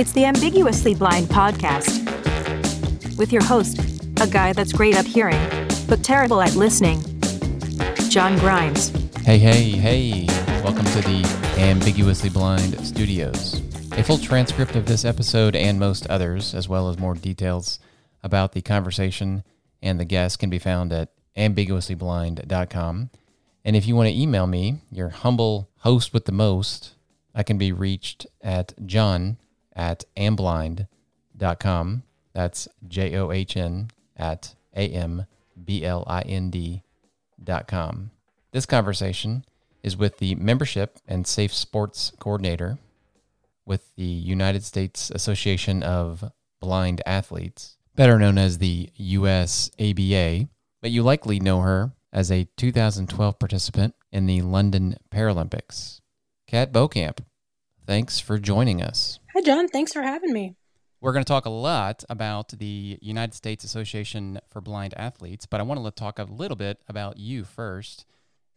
It's the Ambiguously Blind podcast with your host, a guy that's great at hearing, but terrible at listening, John Grimes. Hey, hey, hey. Welcome to the Ambiguously Blind Studios. A full transcript of this episode and most others, as well as more details about the conversation and the guest, can be found at ambiguouslyblind.com. And if you want to email me, your humble host with the most, I can be reached at john at amblind.com. That's J O H N at A M B L I N D dot com. This conversation is with the Membership and Safe Sports Coordinator with the United States Association of Blind Athletes, better known as the US ABA, but you likely know her as a 2012 participant in the London Paralympics. Kat Bokamp, thanks for joining us. Hi, John. Thanks for having me. We're going to talk a lot about the United States Association for Blind Athletes, but I want to talk a little bit about you first.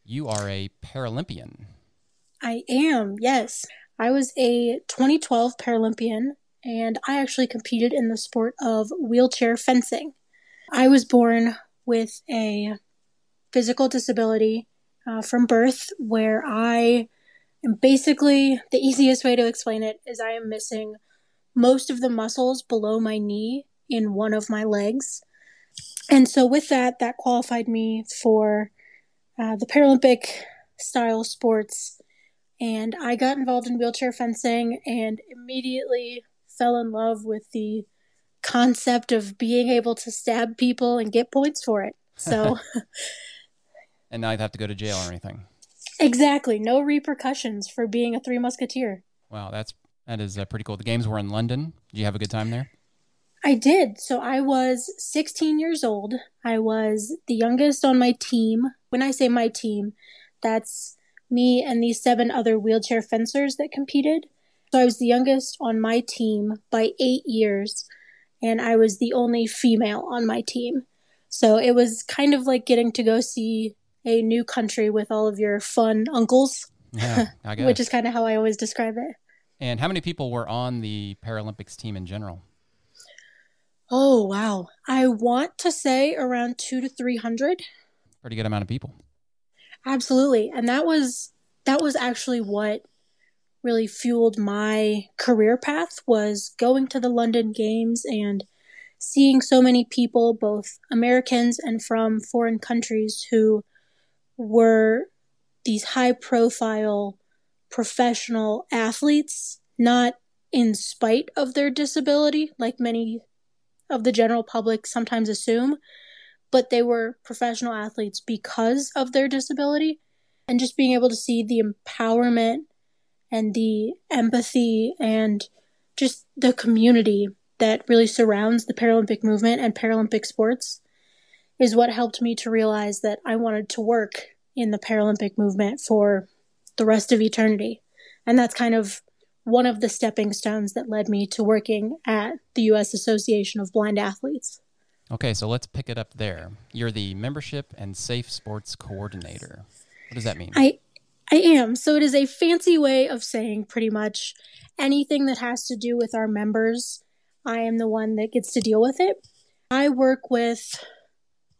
You are a Paralympian. I am, yes. I was a 2012 Paralympian, and I actually competed in the sport of wheelchair fencing. I was born with a physical disability uh, from birth where I am basically the easiest way to explain it is I am missing most of the muscles below my knee in one of my legs. And so, with that, that qualified me for uh, the Paralympic style sports. And I got involved in wheelchair fencing and immediately fell in love with the concept of being able to stab people and get points for it. So and now you'd have to go to jail or anything. Exactly, no repercussions for being a Three Musketeer. Wow, that's that is uh, pretty cool. The games were in London. Did you have a good time there? I did. So I was 16 years old. I was the youngest on my team. When I say my team, that's me and these seven other wheelchair fencers that competed. So I was the youngest on my team by eight years, and I was the only female on my team. So it was kind of like getting to go see a new country with all of your fun uncles. Yeah, which is kind of how I always describe it. And how many people were on the Paralympics team in general? Oh wow! I want to say around two to three hundred. Pretty good amount of people. Absolutely, and that was that was actually what really fueled my career path was going to the London Games and seeing so many people, both Americans and from foreign countries, who were these high profile professional athletes, not in spite of their disability, like many of the general public sometimes assume, but they were professional athletes because of their disability. And just being able to see the empowerment and the empathy and just the community that really surrounds the Paralympic movement and Paralympic sports is what helped me to realize that I wanted to work in the Paralympic movement for the rest of eternity. And that's kind of one of the stepping stones that led me to working at the U.S. Association of Blind Athletes. Okay, so let's pick it up there. You're the Membership and Safe Sports Coordinator. What does that mean? I I am. So it is a fancy way of saying pretty much anything that has to do with our members. I am the one that gets to deal with it. I work with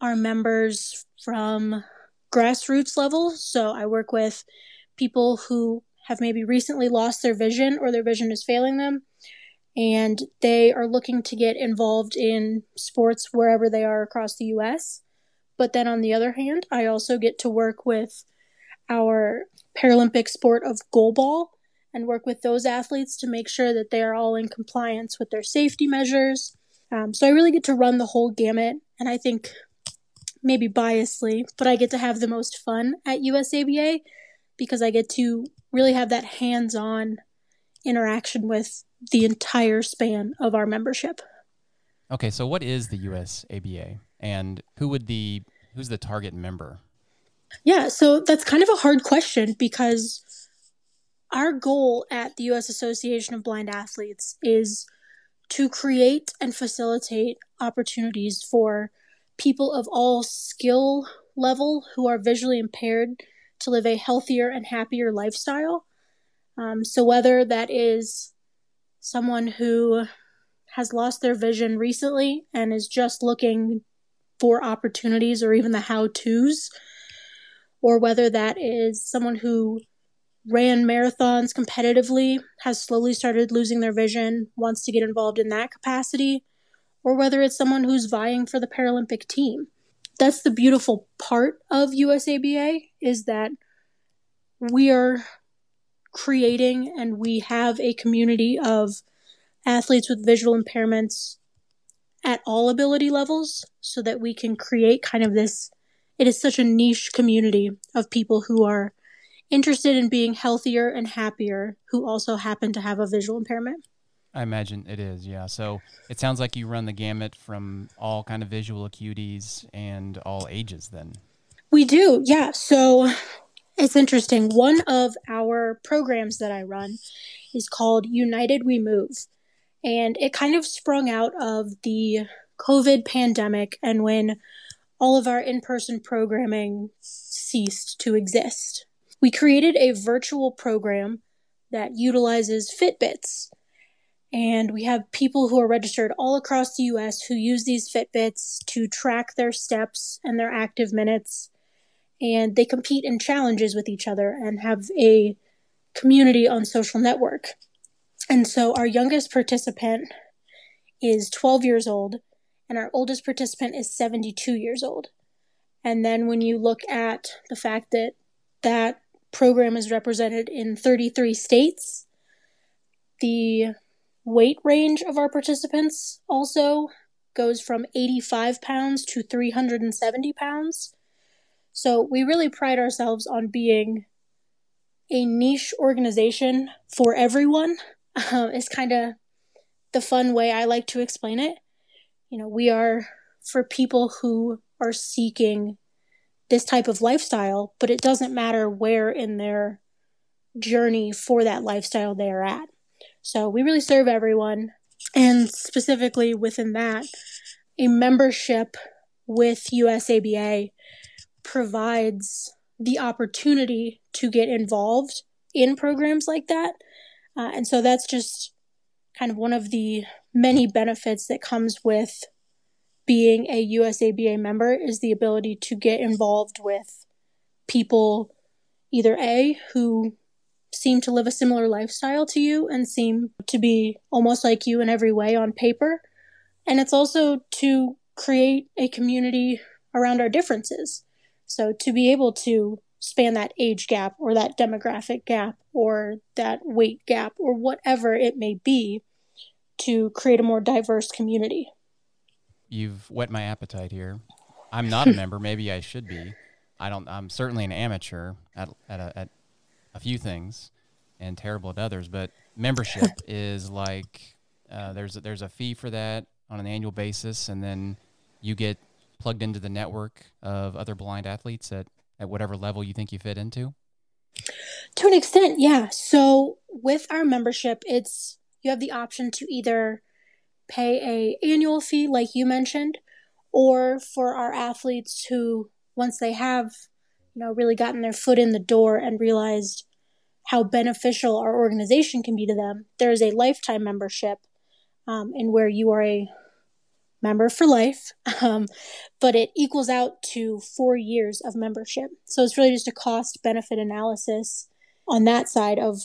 our members from grassroots level. So I work with people who have maybe recently lost their vision or their vision is failing them and they are looking to get involved in sports wherever they are across the US. But then on the other hand, I also get to work with our Paralympic sport of goalball and work with those athletes to make sure that they are all in compliance with their safety measures. Um, so I really get to run the whole gamut, and I think maybe biasly, but I get to have the most fun at USABA because I get to really have that hands on interaction with the entire span of our membership. Okay, so what is the USABA and who would the who's the target member? Yeah, so that's kind of a hard question because our goal at the US Association of Blind Athletes is to create and facilitate opportunities for people of all skill level who are visually impaired to live a healthier and happier lifestyle. Um, so, whether that is someone who has lost their vision recently and is just looking for opportunities or even the how to's, or whether that is someone who ran marathons competitively, has slowly started losing their vision, wants to get involved in that capacity, or whether it's someone who's vying for the Paralympic team. That's the beautiful part of USABA is that we are creating and we have a community of athletes with visual impairments at all ability levels so that we can create kind of this it is such a niche community of people who are interested in being healthier and happier who also happen to have a visual impairment. I imagine it is, yeah. So it sounds like you run the gamut from all kind of visual acuities and all ages then. We do, yeah. So it's interesting. One of our programs that I run is called United We Move. And it kind of sprung out of the COVID pandemic and when all of our in person programming ceased to exist. We created a virtual program that utilizes Fitbits. And we have people who are registered all across the US who use these Fitbits to track their steps and their active minutes and they compete in challenges with each other and have a community on social network. And so our youngest participant is 12 years old and our oldest participant is 72 years old. And then when you look at the fact that that program is represented in 33 states, the weight range of our participants also goes from 85 pounds to 370 pounds. So we really pride ourselves on being a niche organization for everyone. Um, kind of the fun way I like to explain it. You know, we are for people who are seeking this type of lifestyle, but it doesn't matter where in their journey for that lifestyle they are at. So we really serve everyone. And specifically within that, a membership with USABA provides the opportunity to get involved in programs like that. Uh, and so that's just kind of one of the many benefits that comes with being a USABA member is the ability to get involved with people either A, who seem to live a similar lifestyle to you and seem to be almost like you in every way on paper. And it's also to create a community around our differences. So to be able to span that age gap or that demographic gap or that weight gap or whatever it may be to create a more diverse community. You've whet my appetite here. I'm not a member. Maybe I should be. I don't. I'm certainly an amateur at at a, at a few things, and terrible at others. But membership is like uh, there's a, there's a fee for that on an annual basis, and then you get plugged into the network of other blind athletes at, at whatever level you think you fit into? To an extent, yeah. So with our membership, it's you have the option to either pay a annual fee like you mentioned or for our athletes who once they have you know really gotten their foot in the door and realized how beneficial our organization can be to them there is a lifetime membership um, and where you are a member for life, um, but it equals out to four years of membership. So it's really just a cost benefit analysis on that side of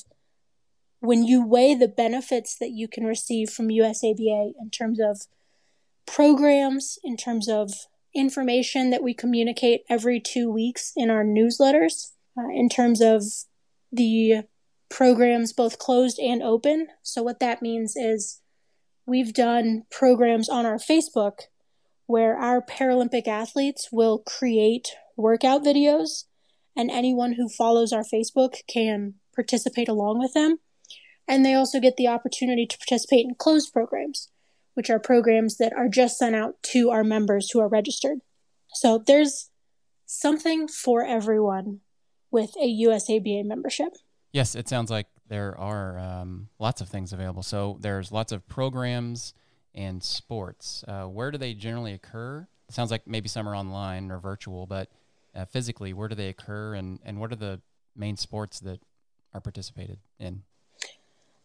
when you weigh the benefits that you can receive from USABA in terms of programs, in terms of information that we communicate every two weeks in our newsletters, uh, in terms of the programs both closed and open. So, what that means is we've done programs on our Facebook where our Paralympic athletes will create workout videos, and anyone who follows our Facebook can participate along with them. And they also get the opportunity to participate in closed programs, which are programs that are just sent out to our members who are registered. So there's something for everyone with a USABA membership. Yes, it sounds like there are um, lots of things available. So there's lots of programs and sports. Uh, where do they generally occur? It sounds like maybe some are online or virtual, but uh, physically, where do they occur, and and what are the main sports that are participated in?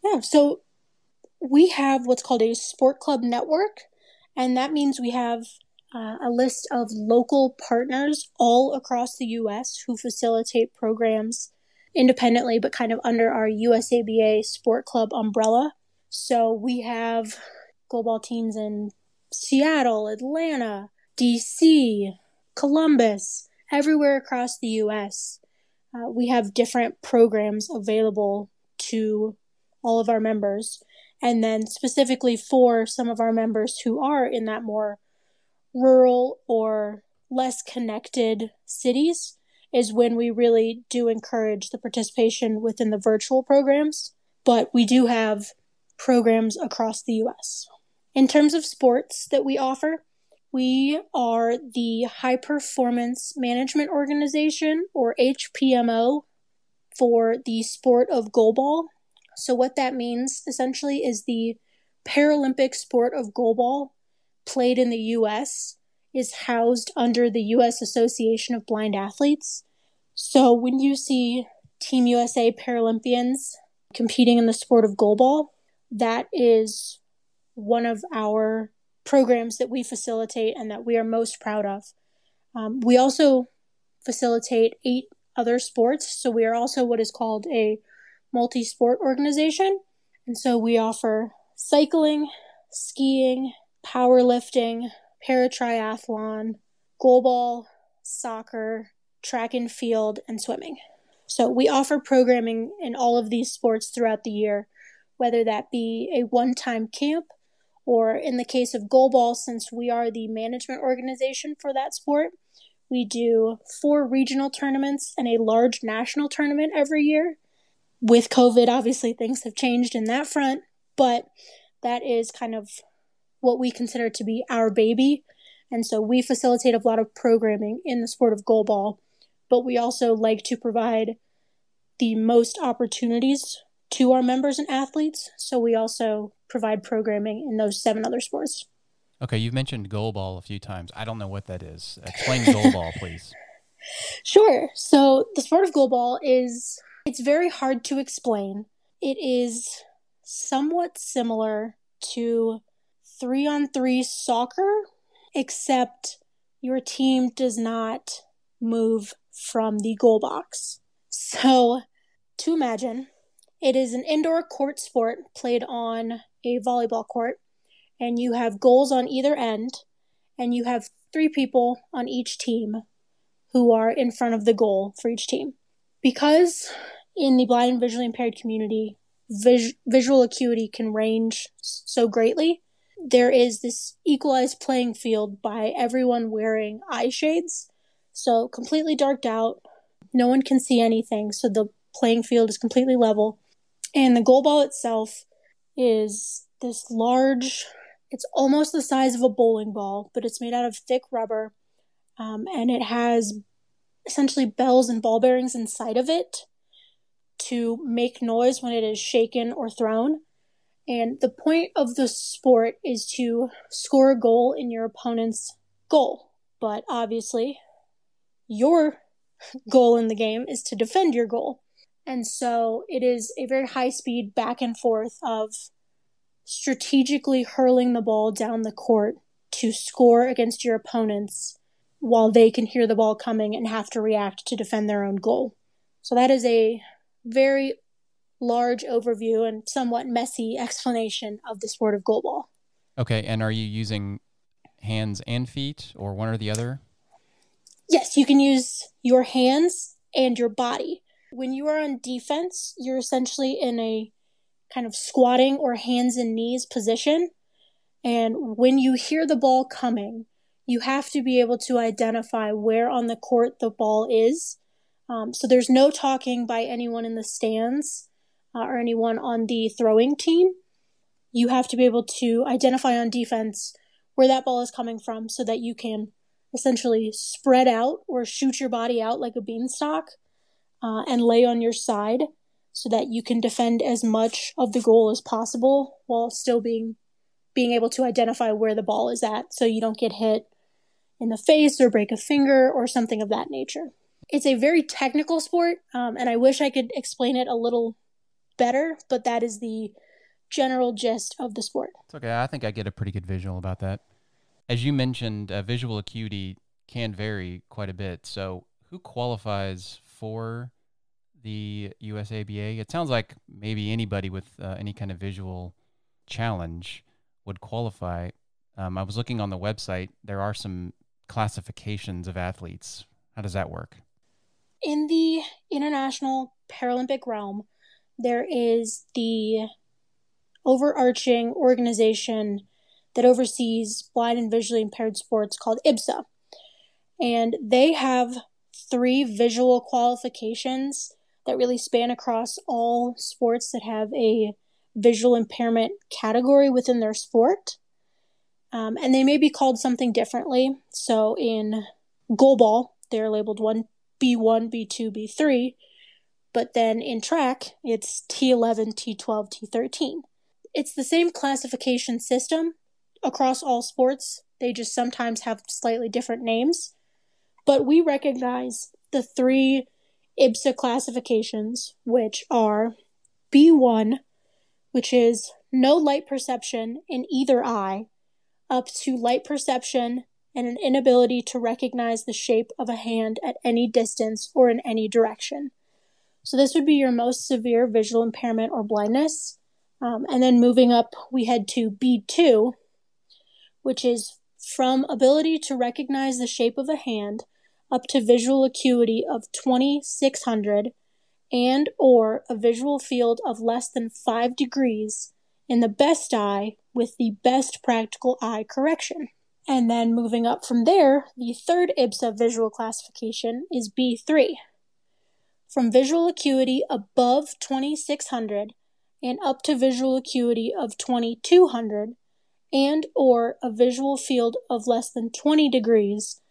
Yeah, so we have what's called a sport club network, and that means we have uh, a list of local partners all across the U.S. who facilitate programs independently, but kind of under our USABA Sport Club umbrella. So we have goalball teams in Seattle, Atlanta, DC, Columbus, everywhere across the U.S. Uh, we have different programs available to all of our members. And then specifically for some of our members who are in that more rural or less connected cities, is when we really do encourage the participation within the virtual programs. But we do have programs across the US. In terms of sports that we offer, we are the High Performance Management Organization, or HPMO, for the sport of goalball. So, what that means essentially is the Paralympic sport of goalball played in the US is housed under the US Association of Blind Athletes. So, when you see Team USA Paralympians competing in the sport of goalball, that is one of our programs that we facilitate and that we are most proud of. Um, we also facilitate eight other sports, so we are also what is called a multi sport organization. And so we offer cycling, skiing, powerlifting, paratriathlon, goalball, soccer, track and field, and swimming. So we offer programming in all of these sports throughout the year, whether that be a one time camp or in the case of goalball, since we are the management organization for that sport, we do four regional tournaments and a large national tournament every year. With COVID, obviously, things have changed in that front, but that is kind of what we consider to be our baby. And so we facilitate a lot of programming in the sport of goalball, but we also like to provide the most opportunities to our members and athletes. So we also provide programming in those seven other sports. Okay, you've mentioned goalball a few times. I don't know what that is. Explain goalball, please. Sure. So the sport of goalball is it's very hard to explain. It is somewhat similar to 3 on 3 soccer except your team does not move from the goal box. So, to imagine, it is an indoor court sport played on a volleyball court, and you have goals on either end, and you have three people on each team who are in front of the goal for each team. Because in the blind and visually impaired community, vis- visual acuity can range so greatly, there is this equalized playing field by everyone wearing eye shades. So, completely darked out, no one can see anything, so the playing field is completely level. And the goal ball itself is this large, it's almost the size of a bowling ball, but it's made out of thick rubber. Um, and it has essentially bells and ball bearings inside of it to make noise when it is shaken or thrown. And the point of the sport is to score a goal in your opponent's goal. But obviously, your goal in the game is to defend your goal. And so it is a very high speed back and forth of strategically hurling the ball down the court to score against your opponents while they can hear the ball coming and have to react to defend their own goal. So that is a very large overview and somewhat messy explanation of the sport of goalball. Okay, and are you using hands and feet or one or the other? Yes, you can use your hands and your body. When you are on defense, you're essentially in a kind of squatting or hands and knees position. And when you hear the ball coming, you have to be able to identify where on the court the ball is. Um, so there's no talking by anyone in the stands uh, or anyone on the throwing team. You have to be able to identify on defense where that ball is coming from so that you can essentially spread out or shoot your body out like a beanstalk uh, and lay on your side so that you can defend as much of the goal as possible while still being being able to identify where the ball is at so you don't get hit in the face or break a finger or something of that nature. It's a very technical sport, um, and I wish I could explain it a little better, but that is the general gist of the sport. It's okay. I think I get a pretty good visual about that. As you mentioned, uh, visual acuity can vary quite a bit. So, who qualifies for the USABA? It sounds like maybe anybody with uh, any kind of visual challenge would qualify. Um, I was looking on the website. There are some classifications of athletes. How does that work? In the international Paralympic realm, there is the overarching organization that oversees blind and visually impaired sports called IBSA. And they have three visual qualifications that really span across all sports that have a visual impairment category within their sport. Um, and they may be called something differently. So in goalball, they're labeled 1, B1, B2, B3. But then in track, it's T11, T12, T13. It's the same classification system across all sports. They just sometimes have slightly different names. But we recognize the three IBSA classifications, which are B1, which is no light perception in either eye, up to light perception and an inability to recognize the shape of a hand at any distance or in any direction. So, this would be your most severe visual impairment or blindness. Um, and then moving up, we head to B2, which is from ability to recognize the shape of a hand up to visual acuity of 2600 and or a visual field of less than 5 degrees in the best eye with the best practical eye correction. And then moving up from there, the third IBSA visual classification is B3. From visual acuity above 2600 and up to visual acuity of 2200 and or a visual field of less than 20 degrees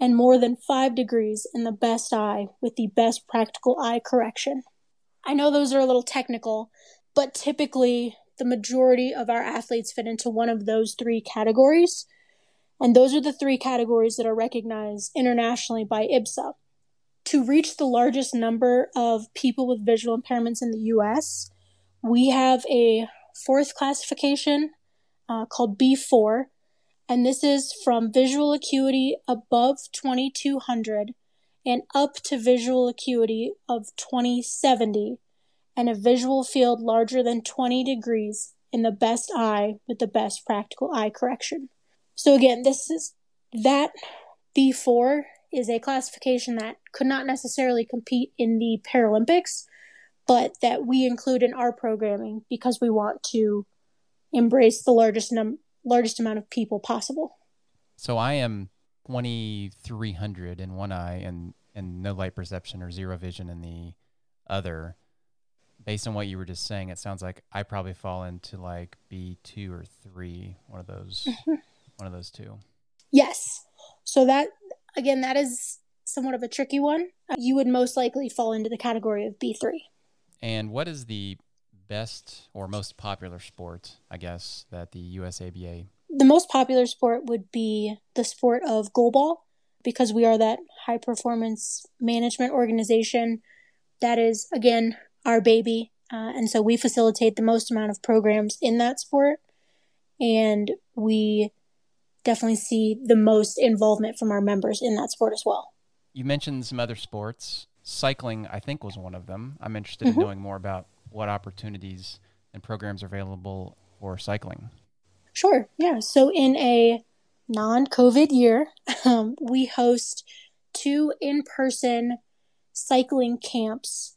and more than 5 degrees in the best eye with the best practical eye correction. I know those are a little technical, but typically the majority of our athletes fit into one of those three categories. And those are the three categories that are recognized internationally by IBSA. To reach the largest number of people with visual impairments in the US, we have a fourth classification uh, called B4, and this is from visual acuity above 2200 and up to visual acuity of 2070 and a visual field larger than 20 degrees in the best eye with the best practical eye correction. So again, this is that B4 is a classification that could not necessarily compete in the Paralympics, but that we include in our programming because we want to embrace the largest num- largest amount of people possible. So I am 2300 in one eye and and no light perception or zero vision in the other. Based on what you were just saying, it sounds like I probably fall into like B2 or 3, one of those mm-hmm. one of those two. Yes. So that again that is somewhat of a tricky one. You would most likely fall into the category of B3. And what is the best or most popular sport, I guess, that the USABA? The most popular sport would be the sport of goalball because we are that high performance management organization that is, again, our baby. Uh, and so we facilitate the most amount of programs in that sport. And we definitely see the most involvement from our members in that sport as well. You mentioned some other sports. Cycling, I think, was one of them. I'm interested mm-hmm. in knowing more about what opportunities and programs are available for cycling. Sure. Yeah. So in a non COVID year, um, we host two in person cycling camps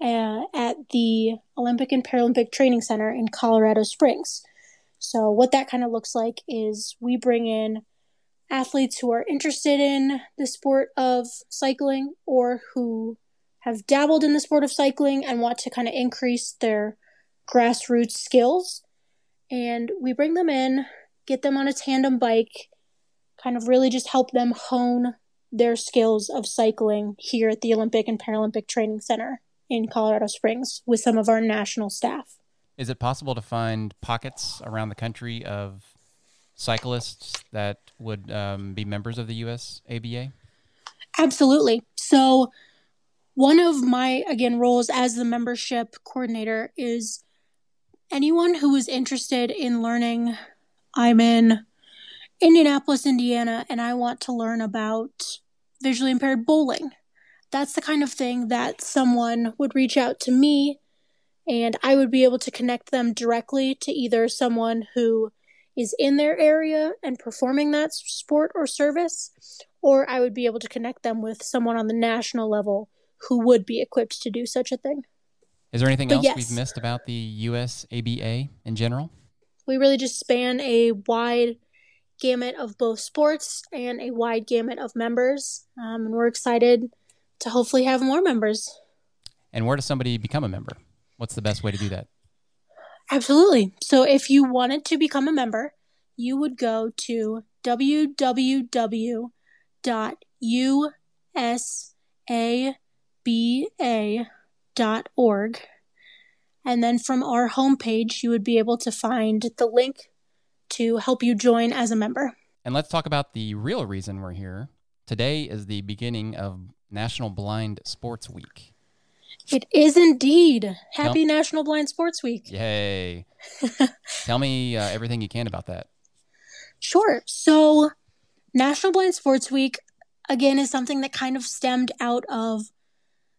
uh, at the Olympic and Paralympic Training Center in Colorado Springs. So, what that kind of looks like is we bring in athletes who are interested in the sport of cycling or who have dabbled in the sport of cycling and want to kind of increase their grassroots skills. And we bring them in, get them on a tandem bike, kind of really just help them hone their skills of cycling here at the Olympic and Paralympic Training Center in Colorado Springs with some of our national staff. Is it possible to find pockets around the country of cyclists that would um, be members of the US ABA? Absolutely. So, one of my, again, roles as the membership coordinator is anyone who is interested in learning, I'm in Indianapolis, Indiana, and I want to learn about visually impaired bowling. That's the kind of thing that someone would reach out to me and I would be able to connect them directly to either someone who is in their area and performing that sport or service, or I would be able to connect them with someone on the national level who would be equipped to do such a thing. Is there anything But else yes. we've missed about the USABA in general? We really just span a wide gamut of both sports and a wide gamut of members, um, and we're excited to hopefully have more members. And where does somebody become a member? What's the best way to do that? Absolutely. So if you wanted to become a member, you would go to www.usaba.org. And then from our homepage, you would be able to find the link to help you join as a member. And let's talk about the real reason we're here. Today is the beginning of National Blind Sports Week. It is indeed Happy National Blind Sports Week. Yay. Tell me uh, everything you can about that. Sure. So, National Blind Sports Week, again, is something that kind of stemmed out of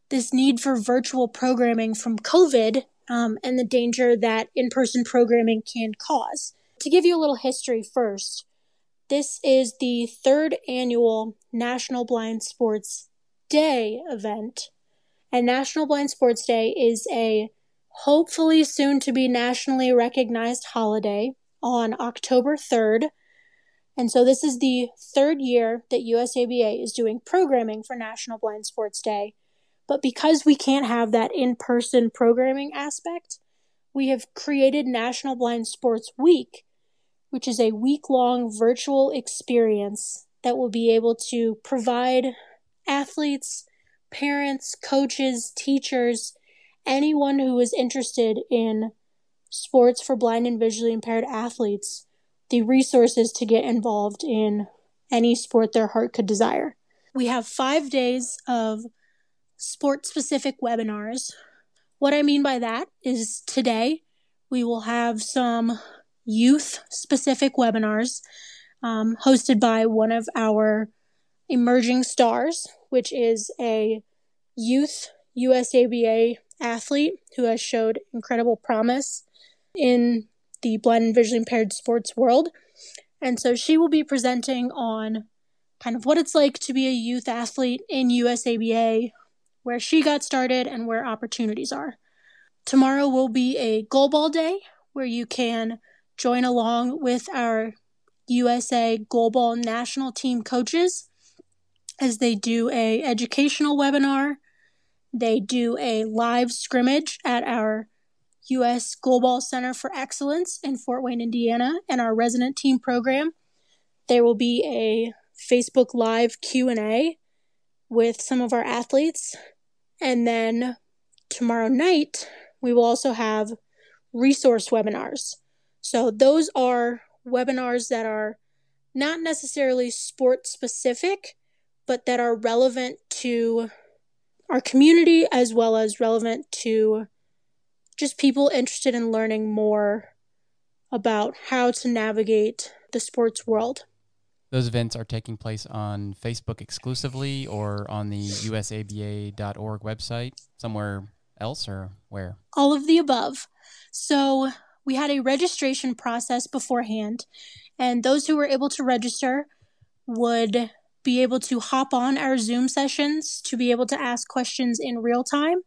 this need for virtual programming from COVID um, and the danger that in person programming can cause. To give you a little history first, this is the third annual National Blind Sports Day event. And National Blind Sports Day is a hopefully soon to be nationally recognized holiday on October 3rd. And so this is the third year that USABA is doing programming for National Blind Sports Day. But because we can't have that in person programming aspect, we have created National Blind Sports Week, which is a week long virtual experience that will be able to provide athletes, parents, coaches, teachers, anyone who is interested in sports for blind and visually impaired athletes the resources to get involved in any sport their heart could desire. We have five days of sport specific webinars. What I mean by that is today we will have some youth specific webinars um, hosted by one of our emerging stars, which is a youth USABA athlete who has showed incredible promise in the blind and visually impaired sports world. And so she will be presenting on kind of what it's like to be a youth athlete in USABA, where she got started, and where opportunities are. Tomorrow will be a goalball day where you can join along with our USA goalball national team coaches as they do a educational webinar. They do a live scrimmage at our U.S. Goalball Center for Excellence in Fort Wayne, Indiana, and our resident team program. There will be a Facebook Live Q&A with some of our athletes. And then tomorrow night, we will also have resource webinars. So those are webinars that are not necessarily sport specific, but that are relevant to our community as well as relevant to just people interested in learning more about how to navigate the sports world. Those events are taking place on Facebook exclusively or on the usaba.org website, somewhere else, or where? All of the above. So, we had a registration process beforehand, and those who were able to register would be able to hop on our Zoom sessions to be able to ask questions in real time.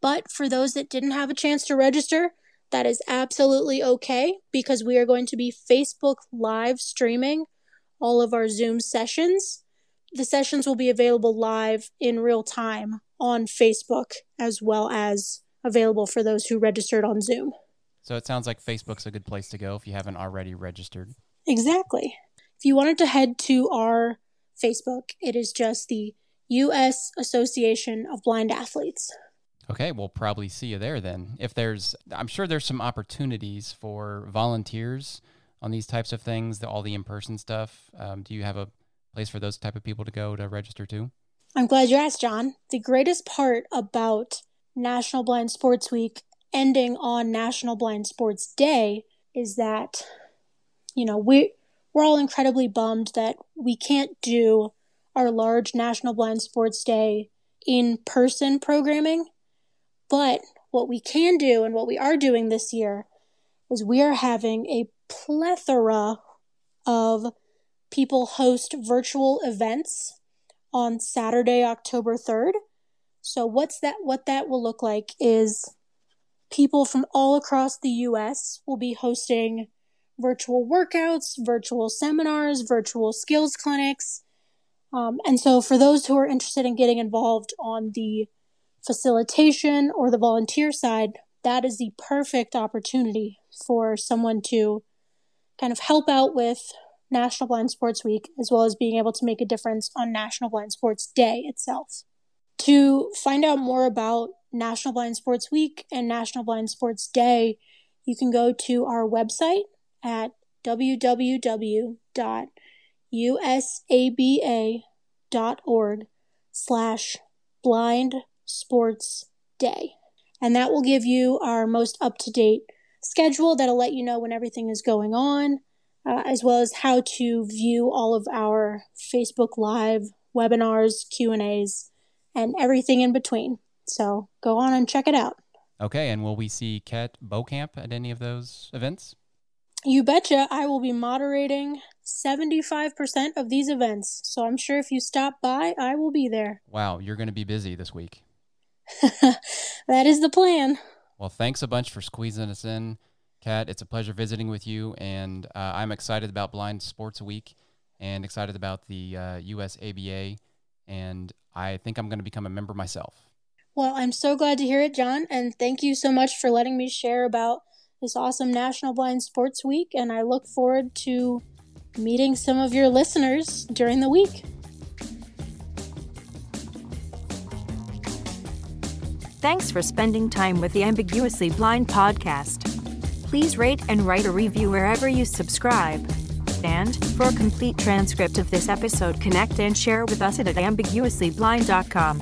But for those that didn't have a chance to register, that is absolutely okay because we are going to be Facebook live streaming all of our Zoom sessions. The sessions will be available live in real time on Facebook as well as available for those who registered on Zoom. So it sounds like Facebook's a good place to go if you haven't already registered. Exactly. If you wanted to head to our Facebook, it is just the U.S. Association of Blind Athletes. Okay, we'll probably see you there then. If there's, I'm sure there's some opportunities for volunteers on these types of things, the, all the in-person stuff. Um, do you have a place for those type of people to go to register to? I'm glad you asked, John. The greatest part about National Blind Sports Week ending on National Blind Sports Day is that, you know, we, we're all incredibly bummed that we can't do our large National Blind Sports Day in person programming. But what we can do and what we are doing this year is we are having a plethora of people host virtual events on Saturday, October 3rd. So what's that what that will look like is people from all across the US will be hosting virtual workouts, virtual seminars, virtual skills clinics. Um, and so for those who are interested in getting involved on the facilitation or the volunteer side, that is the perfect opportunity for someone to kind of help out with National Blind Sports Week, as well as being able to make a difference on National Blind Sports Day itself. To find out more about National Blind Sports Week and National Blind Sports Day, you can go to our website at www.usaba.org slash blind sports day. And that will give you our most up to date schedule that'll let you know when everything is going on, uh, as well as how to view all of our Facebook Live webinars, Q&As, and everything in between. So go on and check it out. Okay, and will we see Kat Bokamp at any of those events? You betcha I will be moderating 75% of these events. So I'm sure if you stop by, I will be there. Wow, you're going to be busy this week. that is the plan. Well, thanks a bunch for squeezing us in, Kat. It's a pleasure visiting with you, and uh, I'm excited about Blind Sports Week and excited about the uh, USABA, and I think I'm going to become a member myself. Well, I'm so glad to hear it, John, and thank you so much for letting me share about this awesome National Blind Sports Week, and I look forward to meeting some of your listeners during the week. Thanks for spending time with the Ambiguously Blind podcast. Please rate and write a review wherever you subscribe. And for a complete transcript of this episode, connect and share with us at ambiguouslyblind.com.